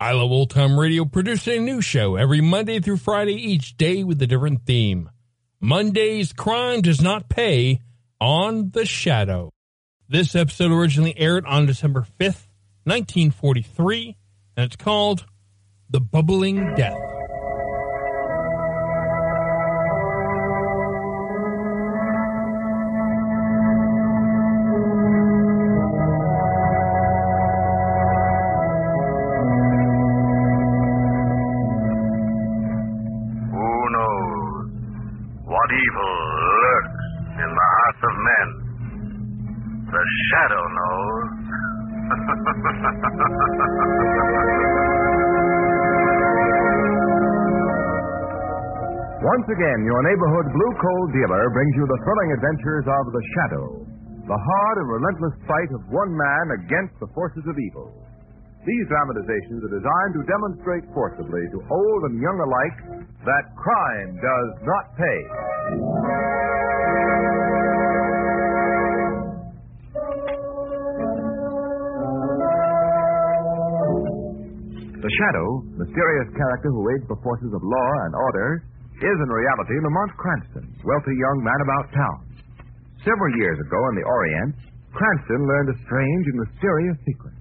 I Love Old Time Radio produces a new show every Monday through Friday, each day with a different theme. Monday's Crime Does Not Pay on The Shadow. This episode originally aired on December 5th, 1943, and it's called The Bubbling Death. Once again, your neighborhood blue coal dealer brings you the thrilling adventures of The Shadow, the hard and relentless fight of one man against the forces of evil. These dramatizations are designed to demonstrate forcibly to old and young alike that crime does not pay. The Shadow, mysterious character who aids the forces of law and order, is in reality Lamont Cranston, wealthy young man about town. Several years ago in the Orient, Cranston learned a strange and mysterious secret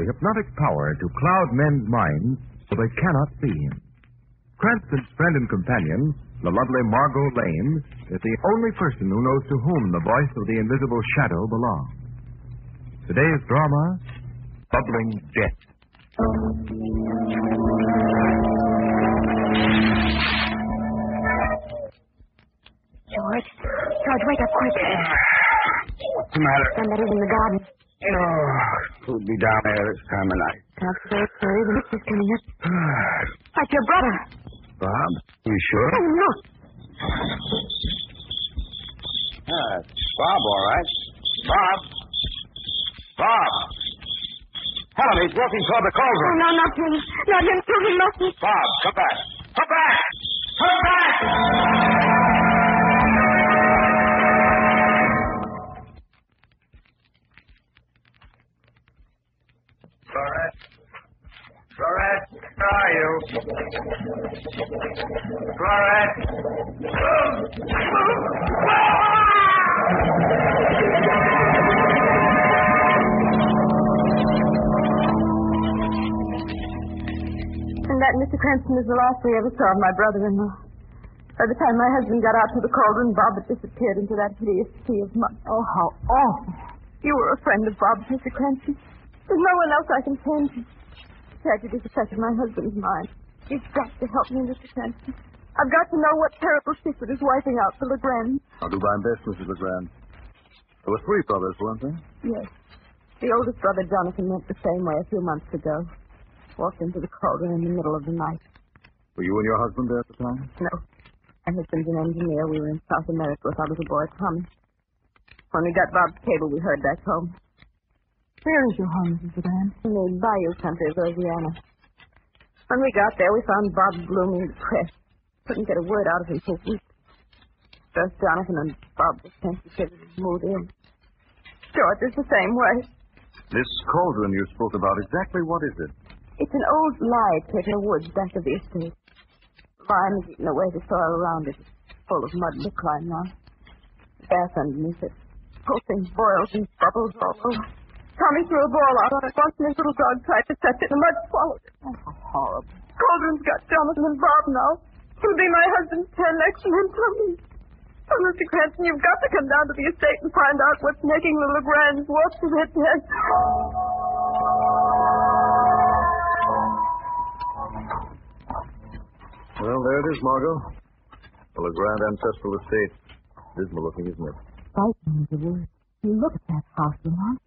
the hypnotic power to cloud men's minds so they cannot see him. Cranston's friend and companion, the lovely Margot Lane, is the only person who knows to whom the voice of the invisible shadow belongs. Today's drama, Bubbling Death. George, George, wake up quick. What's the matter? Somebody's in the garden. Oh, who'd be down there this time of night? Upstairs, Terry. The mistress coming up. Like your brother. Bob? You sure? Hey, look. Ah, Bob, all right. Bob? Bob! Helen, he's walking toward the Oh, cauldron. no, not him. Not him. Too he mustn't. Bob, come back. Come back! Come back! Are you? Florette? And that Mr. Cranston is the last we ever saw of my brother-in-law. By the time my husband got out to the cauldron, Bob had disappeared into that hideous sea of mud. Oh, how awful. You were a friend of Bob's, Mr. Cranston. There's no one else I can turn to. Tragedy's affected my husband's mind. You've got to help me, Mr. Cranston. I've got to know what terrible secret is wiping out the Legrand. I'll do my best, Mrs. LeGrand. There were three brothers, weren't there? Yes. The oldest brother, Jonathan, went the same way a few months ago. Walked into the cauldron in the middle of the night. Were you and your husband there at the time? No. My husband's an engineer. We were in South America with our little boy, Tommy. When we got Bob's cable, we heard back home. Where is your home, Mrs. Legrand? In the bayou country of Louisiana. When we got there, we found Bob gloomy and depressed. Couldn't get a word out of him for weeks. First Jonathan and Bob were sensitive and moved in. George is the same way. This cauldron you spoke about, exactly what is it? It's an old lime pit in the woods back of the estate. Lime has eaten away the soil around it. It's full of mud and climb now. Bath underneath it. Whole thing boils and bubbles all over. Tommy threw a ball out on it once and his little dog tried to touch it and the mud swallowed it. Oh, how horrible. Cauldron's got Jonathan and Bob now. He'll be my husband's ten next month. Oh, Mr. Cranston, you've got to come down to the estate and find out what's making the Legrands watch for that death. Well, there it is, Margot. The LeGrand ancestral estate. Dismal looking, isn't it? Frightening is the word. You look at that house, Lamont.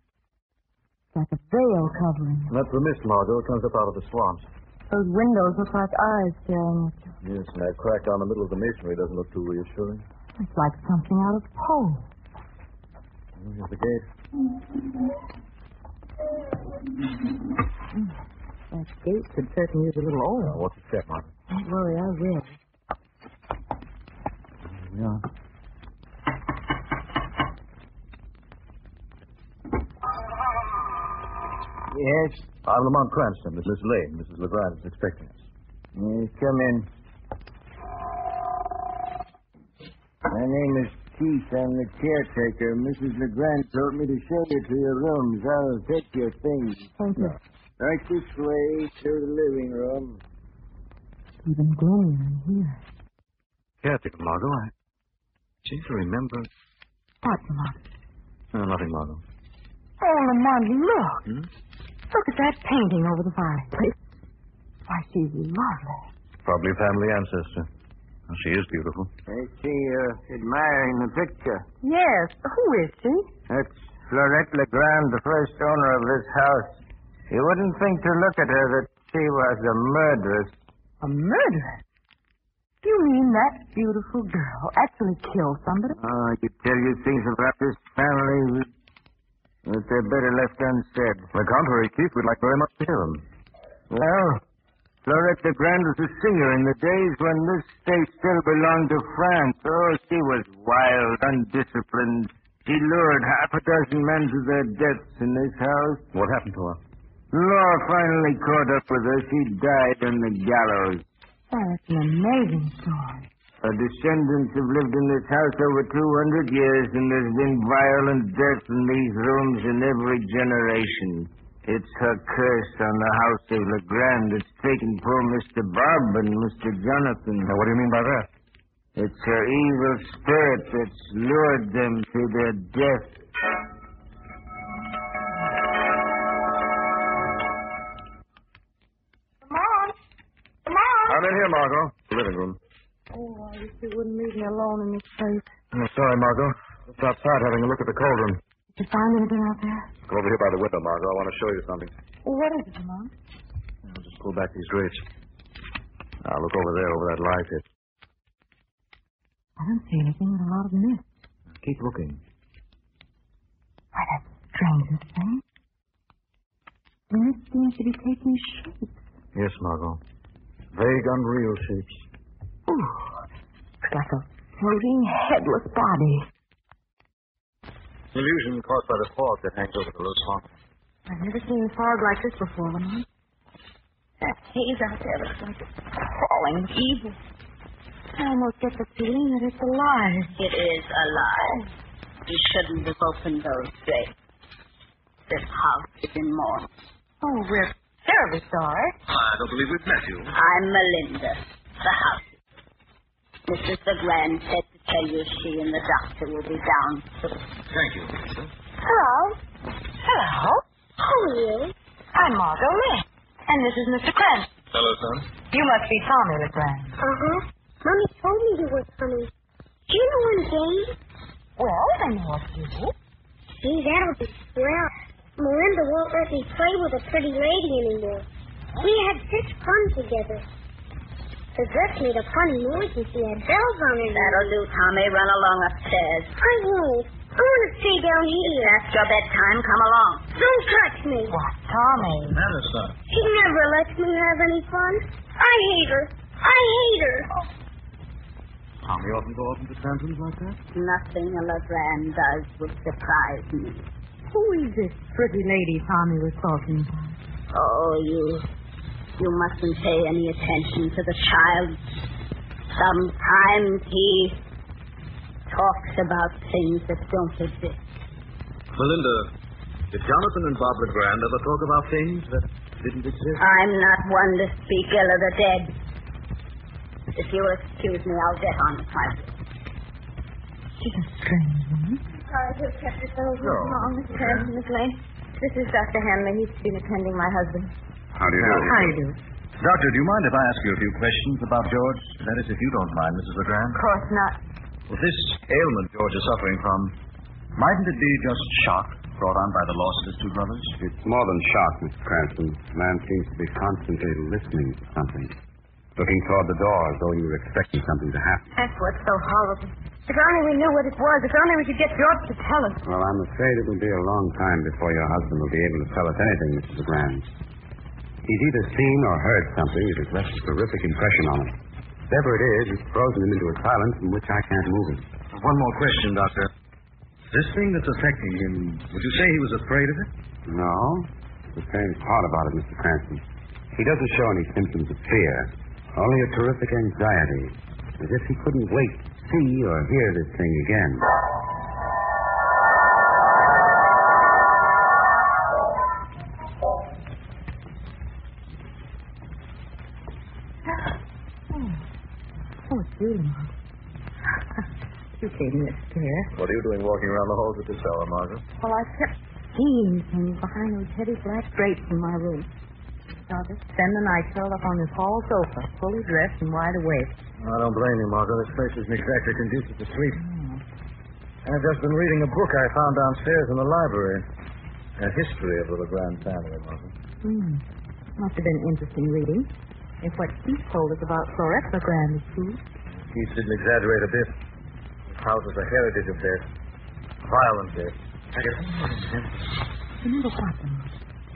Like a veil covering. That's the mist, Margot. It comes up out of the swamps. Those windows look like eyes staring at you. Yes, and that crack down the middle of the masonry doesn't look too reassuring. It's like something out of Poe. Here's the gate. That gate could certainly use a little Now, oil. what's check, Margot? Don't worry, I will. Yeah. Yes? I'm Lamont Cranston. This is Lane. Mrs. LeGrand is expecting us. Yes, come in. My name is Keith. I'm the caretaker. Mrs. LeGrand told me to show you to your rooms. I'll take your things. Thank you. Right this way to the living room. Even gloomier in here. Caretaker, Margot. I seem to remember. What, Lamont? No, nothing, Margot. Oh, Lamont, look. Hmm? Look at that painting over the fireplace. Why, she's lovely. Probably a family ancestor. Well, she is beautiful. I see you're admiring the picture. Yes. Who is she? That's Florette LeGrand, the first owner of this house. You wouldn't think to look at her that she was a murderess. A murderer. You mean that beautiful girl actually killed somebody? Oh, I could tell you things about this family, but they're better left unsaid. On the contrary, Keith, we'd like very much to hear them. Well, Florette LeGrand was a singer in the days when this state still belonged to France. Oh, she was wild, undisciplined. She lured half a dozen men to their deaths in this house. What happened to her? Law finally caught up with her. She died on the gallows. That's an amazing story. Her descendants have lived in this house over 200 years, and there's been violent death in these rooms in every generation. It's her curse on the house of LeGrand that's taken poor Mr. Bob and Mr. Jonathan. Now, what do you mean by that? It's her evil spirit that's lured them to their death. Mom! Mom! I'm in here, Margot. The living room. Oh, I wish you wouldn't leave me alone in this place. Oh, sorry, Margot. Just outside having a look at the cauldron. Did you find anything out there? Go over here by the window, Margot. I want to show you something. Oh, what is it, Mom? I'll just pull back these drapes. Now, look over there, over that lime pit. I don't see anything but a lot of mist. Keep looking. Why, that's the strangest thing. The mist seems to be taking shape. Yes, Margot. Vague, unreal shapes. Ooh, it's like a floating, headless body. Illusion caused by the fog that hangs over the low swamp. I've never seen fog like this before, Lamont. That haze out there looks like it's crawling evil. I almost get the feeling that it's alive. It is alive. You shouldn't have opened those gates. This house is in mourning. Oh, we're terribly sorry. I don't believe we've met you. I'm Melinda. The house. Mrs. LeGrand said to tell you she and the doctor will be down soon. Thank you, Lisa. Hello. Hello. Who are you? I'm Margot Lane. And this is Mr. Cranston. Hello, son. You must be Tommy LeGrand. Uh-huh. Mommy told me you were coming. Do you know one game? Well, I know a few. Gee, that'll be swell. Melinda won't let me play with a pretty lady anymore. We had such fun together. The dress made a funny noise and she had bells on her. That'll do, Tommy. Run along upstairs. I won't. I want to stay down here. That's your bedtime. Come along. Don't touch me. What, Tommy? Matter, son. She never lets me have any fun. I hate her. I hate her. Tommy often go off into tantrums like that? Nothing a LeGrand does would surprise me. Who is this pretty lady Tommy was talking about? Oh, you. You mustn't pay any attention to the child. Sometimes he talks about things that don't exist. Melinda, did Jonathan and Bob LeGrand ever talk about things that didn't exist? I'm not one to speak ill of the dead. If you'll excuse me, I'll get on with my work. She's a strange woman. Sorry to have kept you so No. long, Miss Harrison, Miss Lane. This is Dr. Hanley. He's been attending my husband. How do you do? How do you do? Doctor, do you mind if I ask you a few questions about George? That is, if you don't mind, Mrs. LeGrand. Of course not. Well, this ailment George is suffering from, mightn't it be just shock brought on by the loss of his two brothers? It's more than shock, Mr. Cranston. The man seems to be constantly listening to something. Looking toward the door as though he were expecting something to happen. That's what's so horrible. If only we knew what it was. If only we could get George to tell us. Well, I'm afraid it will be a long time before your husband will be able to tell us anything, Mrs. LeGrand. He's either seen or heard something that has left a terrific impression on him. Whatever it is, it's frozen him into a silence from which I can't move him. One more question, Doctor. This thing that's affecting him, would you say he was afraid of it? No. The strange part about it, Mr. Cranston. He doesn't show any symptoms of fear, only a terrific anxiety, as if he couldn't wait to see or hear this thing again. Gave me. What are you doing walking around the halls of this hour, Margot? Well, I kept seeing things behind those heavy black drapes in my room. Just then the night curled up on this hall sofa, fully dressed and wide awake. I don't blame you, Margot. This place isn't exactly conducive to sleep. I've just been reading a book I found downstairs in the library. A history of the LeGrand family, Margot. Hmm. Must have been interesting reading. If what Keith told us about Florette LeGrand is true. Keith didn't exaggerate a bit. This house is a heritage of death. Violent death. I guess. Remember what, then?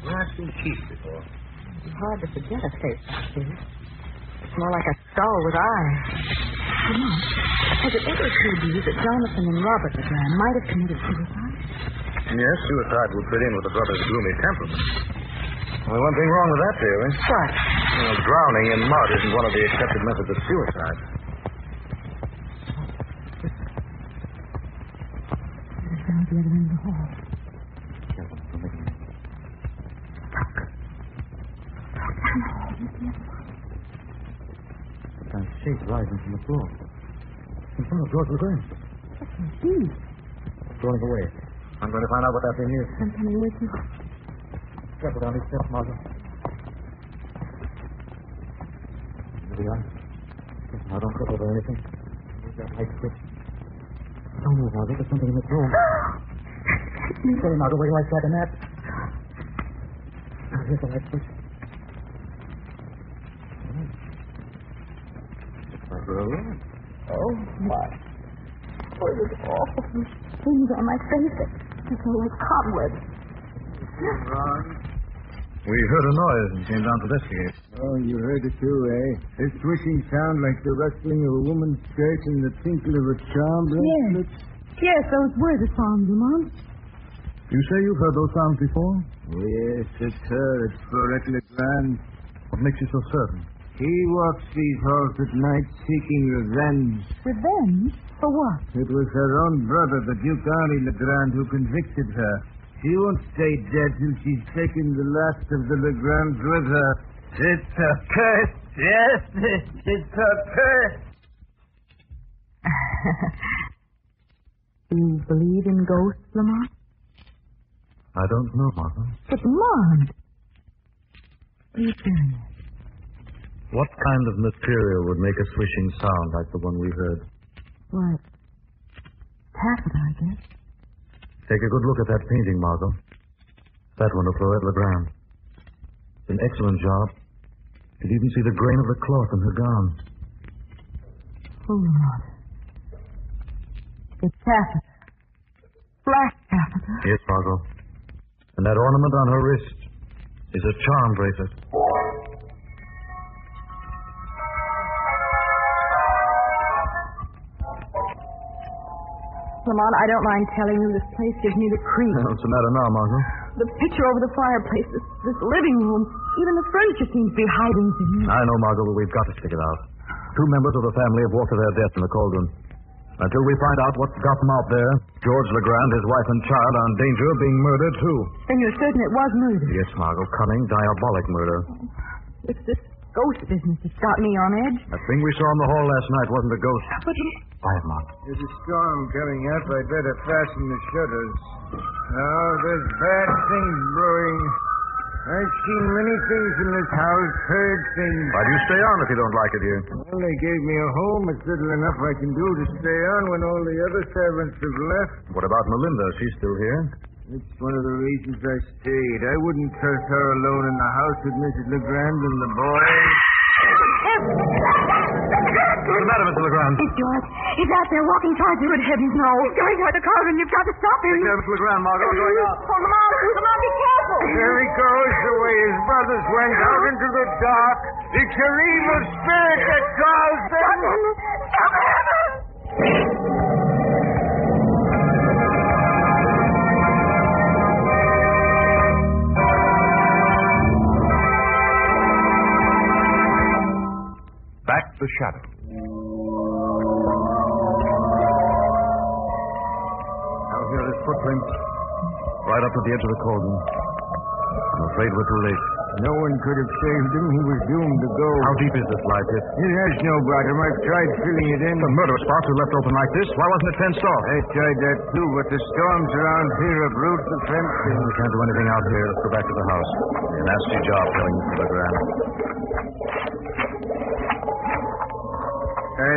Well, I've seen Keith before. It's hard to forget a face like this. It's more like a skull with eyes. You know, has it ever occurred to you that Jonathan and Robert LeGrand might have committed suicide? Yes, suicide would fit in with the brother's gloomy temperament. Only one thing wrong with that theory. What? Well, drowning in mud isn't one of the accepted methods of suicide. At the other end of the hall. A shape rising from the floor. In front of George LeGrand. Hmm. Rolling away. I'm going to find out what that thing is. I'm coming with you. Careful down these steps, Margot. There we are. Now, don't trip over anything. Use that light switch. Don't move, Margot. There's something in this room. Sorry, Margot. Wait till I strike a match. Now, here's the light switch. Looks like we're alone. Oh, my. Oh, it was awful. Things on my face. It's all like cobwebs. We heard a noise and came down to investigate. Oh, you heard it too, eh? A swishing sound like the rustling of a woman's skirt and the tinkle of a charm bracelet. Yes, those were the songs, Lamont. You say you've heard those sounds before? Yes, it's her. It's Florette LeGrand. What makes you so certain? He walks these halls at night seeking revenge. Revenge? For what? It was her own brother, the Duke Henri Legrand, who convicted her. She won't stay dead till she's taken the last of the Legrands with her. It's a curse. Yes, it's a curse. you believe in ghosts, Lamont? I don't know, Martha. But, Lamont. What are you doing? What kind of material would make a swishing sound like the one we heard? What? Taffeta, I guess. Take a good look at that painting, Margot. That one of Florette Legrand. An excellent job. You can even see the grain of the cloth in her gown. Oh, Lamont. It's taffeta. Black taffeta. Yes, Margot. And that ornament on her wrist is a charm bracelet. Lamont, I don't mind telling you this place gives me the creeps. What's the matter now, Margot? The picture over the fireplace, this, this living room, even the furniture seems to be hiding things. I know, Margot, but we've got to stick it out. Two members of the family have walked to their death in the cauldron. Until we find out what's got them out there, George LeGrand, his wife and child are in danger of being murdered, too. Then you're certain it was murder? Yes, Margot, cunning, diabolic murder. It's this ghost business that's got me on edge. That thing we saw in the hall last night wasn't a ghost. But Quiet, Mark. There's a storm coming up. I'd better fasten the shutters. Oh, there's bad things brewing. I've seen many things in this house, heard things. Why do you stay on if you don't like it here? Well, they gave me a home. It's little enough I can do to stay on when all the other servants have left. What about Melinda? She's still here? It's one of the reasons I stayed. I wouldn't trust her alone in the house with Mrs. LeGrand and the boys. What's the matter, Mr. LeGrand? It's George. He's out there walking towards you. Good heavens, no. He's going toward the car, and you've got to stop him. Take care, Mr. LeGrand, Margot. We're going out. Hold him on. Come on, be careful. There he goes, the way his brothers went out into the dark. It's your evil spirit that calls them. Stop him. Back the shadow. Now here his footprints. Right up to the edge of the cauldron. I'm afraid we're too late. No one could have saved him. He was doomed to go. How deep is this lime pit? It has no bottom. I've tried filling it in. The murder spots are left open like this. Why wasn't it fenced off? I tried that too, but the storms around here uproot the fencing. We can't do anything out here. Let's go back to the house. A nasty job filling Mr. LeGrand.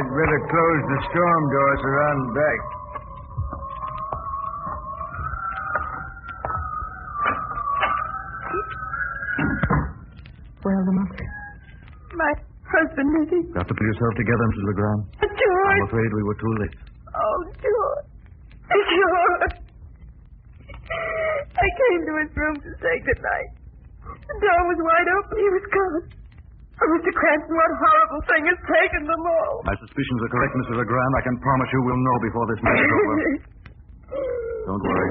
I'd better close the storm doors around back. Well, the monk. My husband, is he? Got to pull yourself together, Mrs. LeGrand. George. I'm afraid we were too late. Oh, George. George. I came to his room to say goodnight. The door was wide open. He was gone. Oh, Mr. Cranston, what horrible thing has taken them all? My suspicions are correct, Mrs. LeGrand. I can promise you we'll know before this night is over. Don't worry.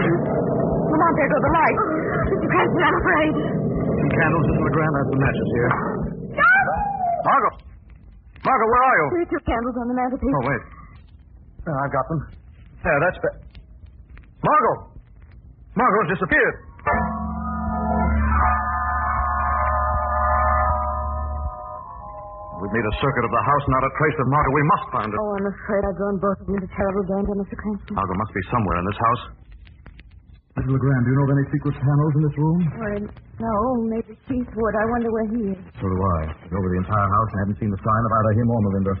Come on, there go the light. Mr. Cranston, I'm afraid. Some candles, Mrs. LeGrand. I have some matches here. Margot! Margot, where are you? There are two candles on the mantelpiece. Oh, wait. Oh, I've got them. There, that's better. Margot! Margot has disappeared. We've made a circuit of the house, not a trace of Margot. We must find her. Oh, I'm afraid I've drawn both of you into terrible danger, Mr. Cranston. Margot must be somewhere in this house. Mrs. LeGrand, do you know of any secret panels in this room? Well, no, maybe Keith would. I wonder where he is. So do I. Been over the entire house and haven't seen the sign of either him or Melinda.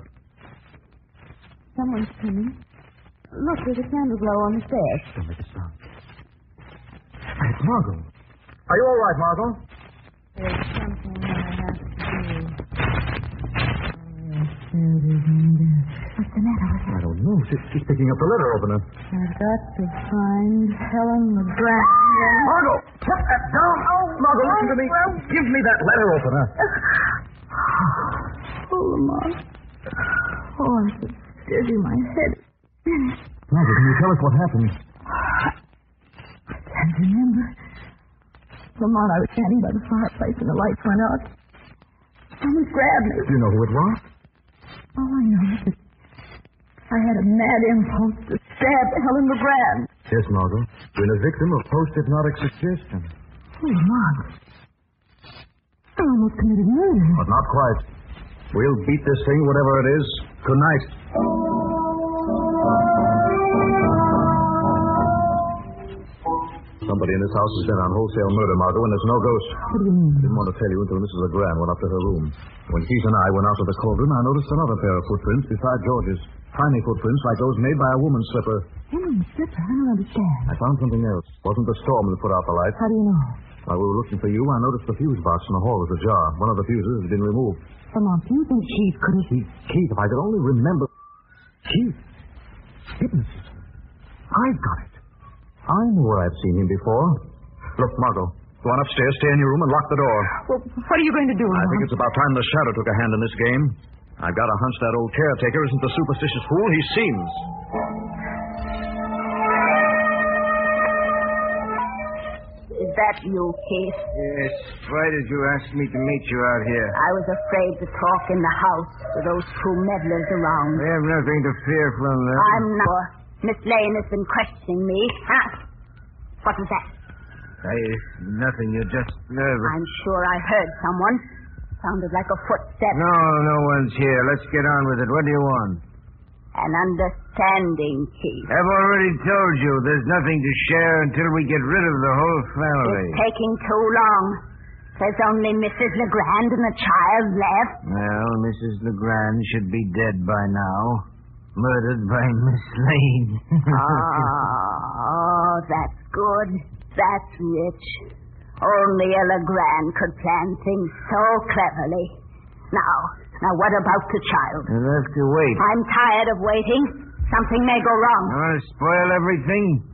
Someone's coming. Look, there's a candle glow on the stairs. Don't make a sound. Hey, it's Margot. Are you all right, Margot? There's something What's the matter with her? I don't know. She's, she's picking up the letter opener. I've got to find Helen LeGrand. Margot, put that down. Oh, Margot, listen to me. Give me that letter opener. Oh, Lamont. Oh, I'm so dizzy. My head. Margot, can you tell us what happened? I can't remember. Lamont, I was standing by the fireplace and the lights went out. Someone grabbed me. Do you know who it was? All I know is that I had a mad impulse to stab Helen LeGrand. Yes, Margot. Been a victim of post-hypnotic suggestion. Oh, Lamont. I almost committed murder. But not quite. We'll beat this thing, whatever it is, tonight. Somebody in this house has bent on wholesale murder, Margot, and there's no ghost. What do you mean? I didn't want to tell you until Mrs. LeGrand went up to her room. When Keith and I went out to the cauldron, I noticed another pair of footprints beside George's. Tiny footprints like those made by a woman's slipper. Helen, slipper. I don't understand. I found something else. Wasn't the storm that put out the light. How do you know? While we were looking for you, I noticed the fuse box in the hall was ajar. One of the fuses had been removed. Lamont, do you think Keith could have... Keith, Keith, if I could only remember. Keith. Hypnotism. I've got it. I know where I've seen him before. Look, Margot, go on upstairs, stay in your room, and lock the door. Well, what are you going to do, I Lamont? think it's about time the shadow took a hand in this game. I've got a hunch that old caretaker isn't the superstitious fool he seems. Is that you, Keith? Yes. Why did you ask me to meet you out here? I was afraid to talk in the house with those two meddlers around. I have nothing to fear from them. I'm not. Miss Lane has been questioning me. Huh? What was that? I, nothing. You're just nervous. I'm sure I heard someone. Sounded like a footstep. No, no one's here. Let's get on with it. What do you want? An understanding, Chief. I've already told you there's nothing to share until we get rid of the whole family. It's taking too long. There's only Mrs. Legrand and the child left. Well, Mrs. Legrand should be dead by now. Murdered by Miss Lane. Ah, oh, that's good. That's rich. Only a Legrand could plan things so cleverly. Now, now what about the child? You'll have to wait. I'm tired of waiting. Something may go wrong. To spoil everything?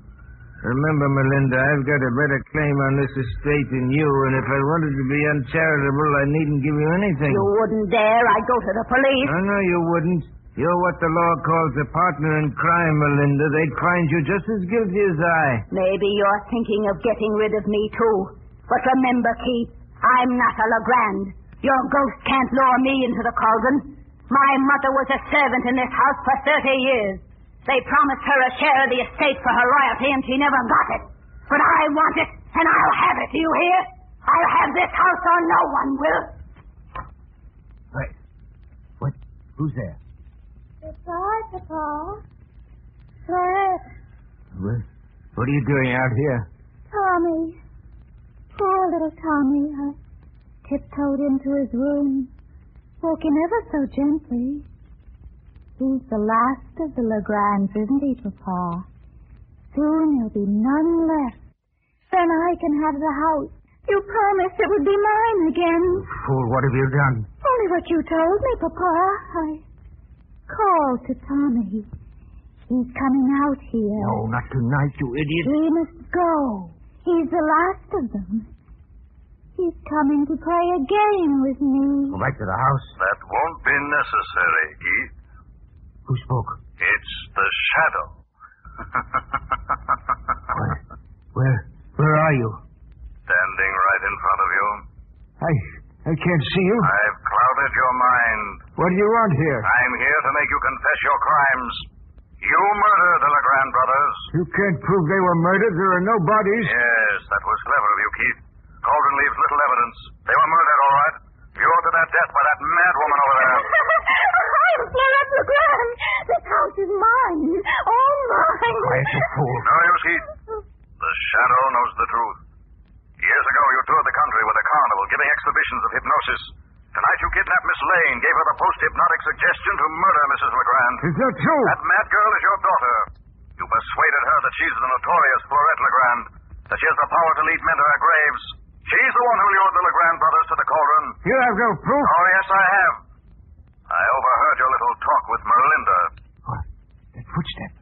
Remember, Melinda, I've got a better claim on this estate than you, and if I wanted to be uncharitable, I needn't give you anything. You wouldn't dare. I'd go to the police. No, no, you wouldn't. You're what the law calls a partner in crime, Melinda. They'd find you just as guilty as I. Maybe you're thinking of getting rid of me, too. But remember, Keith, I'm not a Legrand. Your ghost can't lure me into the cauldron. My mother was a servant in this house for 30 years. They promised her a share of the estate for her royalty, and she never got it. But I want it, and I'll have it. Do you hear? I'll have this house or no one will. Wait. What? Who's there? Goodbye, Papa. Fred. What, what are you doing out here? Tommy. Poor little Tommy. I tiptoed into his room, woke him ever so gently. He's the last of the Legrands, isn't he, Papa? Soon there'll be none left. Then I can have the house. You promised it would be mine again. Fool, what have you done? Only what you told me, Papa. I called to Tommy. He's coming out here. No, not tonight, you idiot. He must go. He's the last of them. He's coming to play a game with me. Go back to the house. That won't be necessary, Keith. Who spoke? It's the shadow. Where? Where? Where are you? Standing right in front of you. I I can't see you. I've clouded your mind. What do you want here? I'm here to make you confess your crimes. You murdered the Legrand brothers. You can't prove they were murdered. There are no bodies. Yes, that was clever of you, Keith. Cauldron leaves little evidence. They were murdered, all right. Lured to their death by that mad woman over there. I'm Florette Legrand. This house is mine. All mine. Quiet, you fool. No use, Keith. The shadow knows the truth. Years ago, you toured the country with a carnival, giving exhibitions of hypnosis. Tonight, you kidnapped Miss Lane, gave her the post-hypnotic suggestion to murder Mrs. Legrand. Is that true? That mad girl is your daughter. You persuaded her that she's the notorious Florette Legrand, that she has the power to lead men to their graves. She's the one who lured the Legrand brothers to the cauldron. You have no proof. Oh, yes, I have. I overheard your little talk with Melinda. What? That footstep.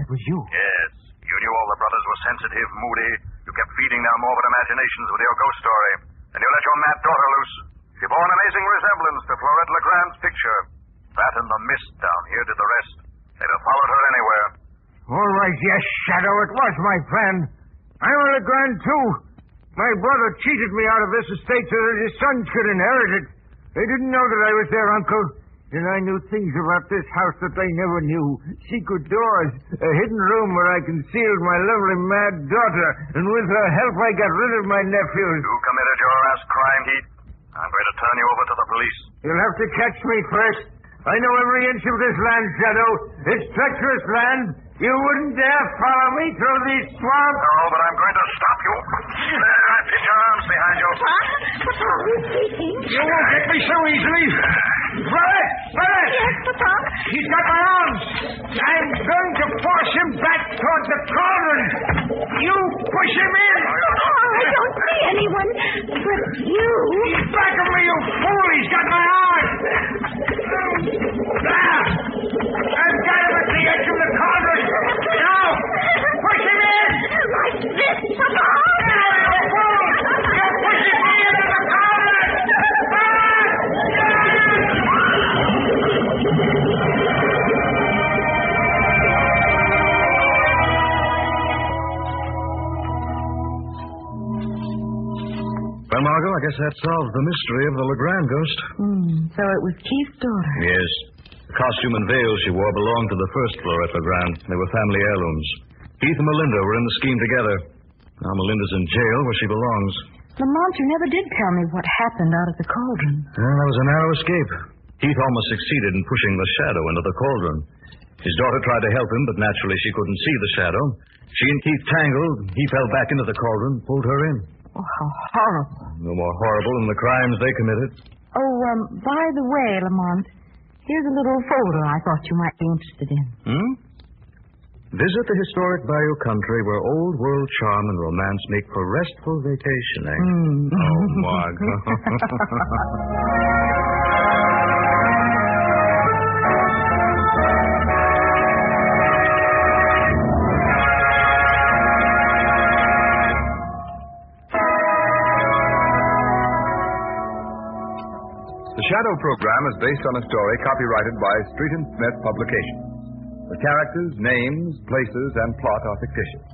That was you. Yes. You knew all the brothers were sensitive, moody. You kept feeding their morbid imaginations with your ghost story. And you let your mad daughter loose. She bore an amazing resemblance to Florette Legrand's picture. That and the mist down here did the rest. They'd have followed her anywhere. All right, yes, Shadow, it was my friend. I'm a Legrand, too. My brother cheated me out of this estate so that his son could inherit it. They didn't know that I was their uncle. And I knew things about this house that they never knew. Secret doors, a hidden room where I concealed my lovely mad daughter, and with her help I got rid of my nephews. You committed your last crime, Keith. I'm going to turn you over to the police. You'll have to catch me first. I know every inch of this land, Shadow. It's treacherous land. You wouldn't dare follow me through these swamps. No, but I'm going to stop you. There, put your arms behind you. Papa, are you speaking? You won't get me so easily. Brother! Brother! Yes, Papa. He's got my arms. I'm going to force him back toward the cauldron. You push him in. I don't see anyone but you. He's back of me, you fool. He's got my arm. There. I've got him at the edge of the cauldron. Now, push him in. Like this, Papa. Guess that solves the mystery of the Legrand ghost. Hmm. So it was Keith's daughter. Yes. The costume and veil she wore belonged to the first Florette Legrand. They were family heirlooms. Keith and Melinda were in the scheme together. Now Melinda's in jail where she belongs. Lamont, you never did tell me what happened out of the cauldron. Well, that was a narrow escape. Keith almost succeeded in pushing the shadow into the cauldron. His daughter tried to help him, but naturally she couldn't see the shadow. She and Keith tangled. He fell back into the cauldron, pulled her in. Oh, how horrible. No more horrible than the crimes they committed. Oh, um, by the way, Lamont, here's a little folder I thought you might be interested in. Hmm? Visit the historic Bayou country where old world charm and romance make for restful vacationing. Mm. Oh, Marg. Shadow program is based on a story copyrighted by Street and Smith Publications. The characters, names, places, and plot are fictitious.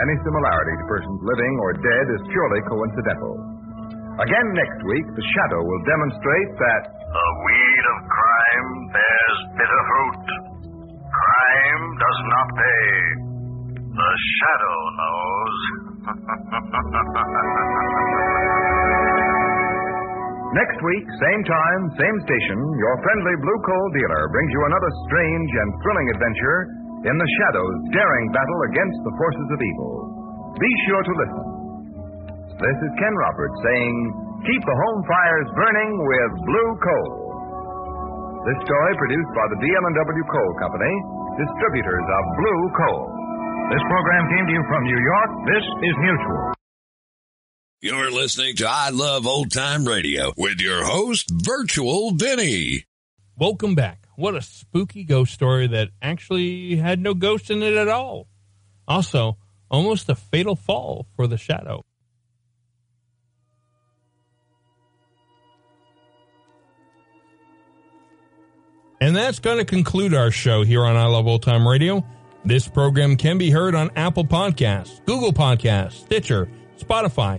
Any similarity to persons living or dead is purely coincidental. Again next week, the Shadow will demonstrate that The weed of crime bears bitter fruit. Crime does not pay. The shadow knows. Next week, same time, same station, your friendly blue coal dealer brings you another strange and thrilling adventure in the Shadow's daring battle against the forces of evil. Be sure to listen. This is Ken Roberts saying, keep the home fires burning with blue coal. This story produced by the DL&W Coal Company, distributors of blue coal. This program came to you from New York. This is Mutual. You're listening to I Love Old Time Radio with your host, Virtual Vinny. Welcome back. What a spooky ghost story that actually had no ghost in it at all. Also, almost a fatal fall for the shadow. And that's going to conclude our show here on I Love Old Time Radio. This program can be heard on Apple Podcasts, Google Podcasts, Stitcher, Spotify,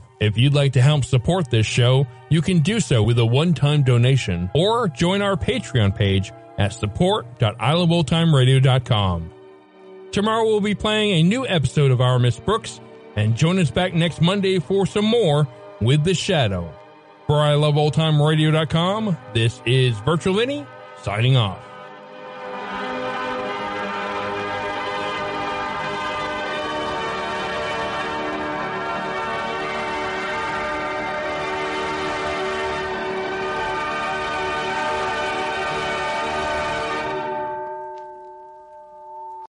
If you'd like to help support this show, you can do so with a one-time donation or join our Patreon page at support.iloveoldtimeradio.com. Tomorrow we'll be playing a new episode of Our Miss Brooks and join us back next Monday for some more with The Shadow. For iloveoldtimeradio.com, this is Virtual Vinny signing off.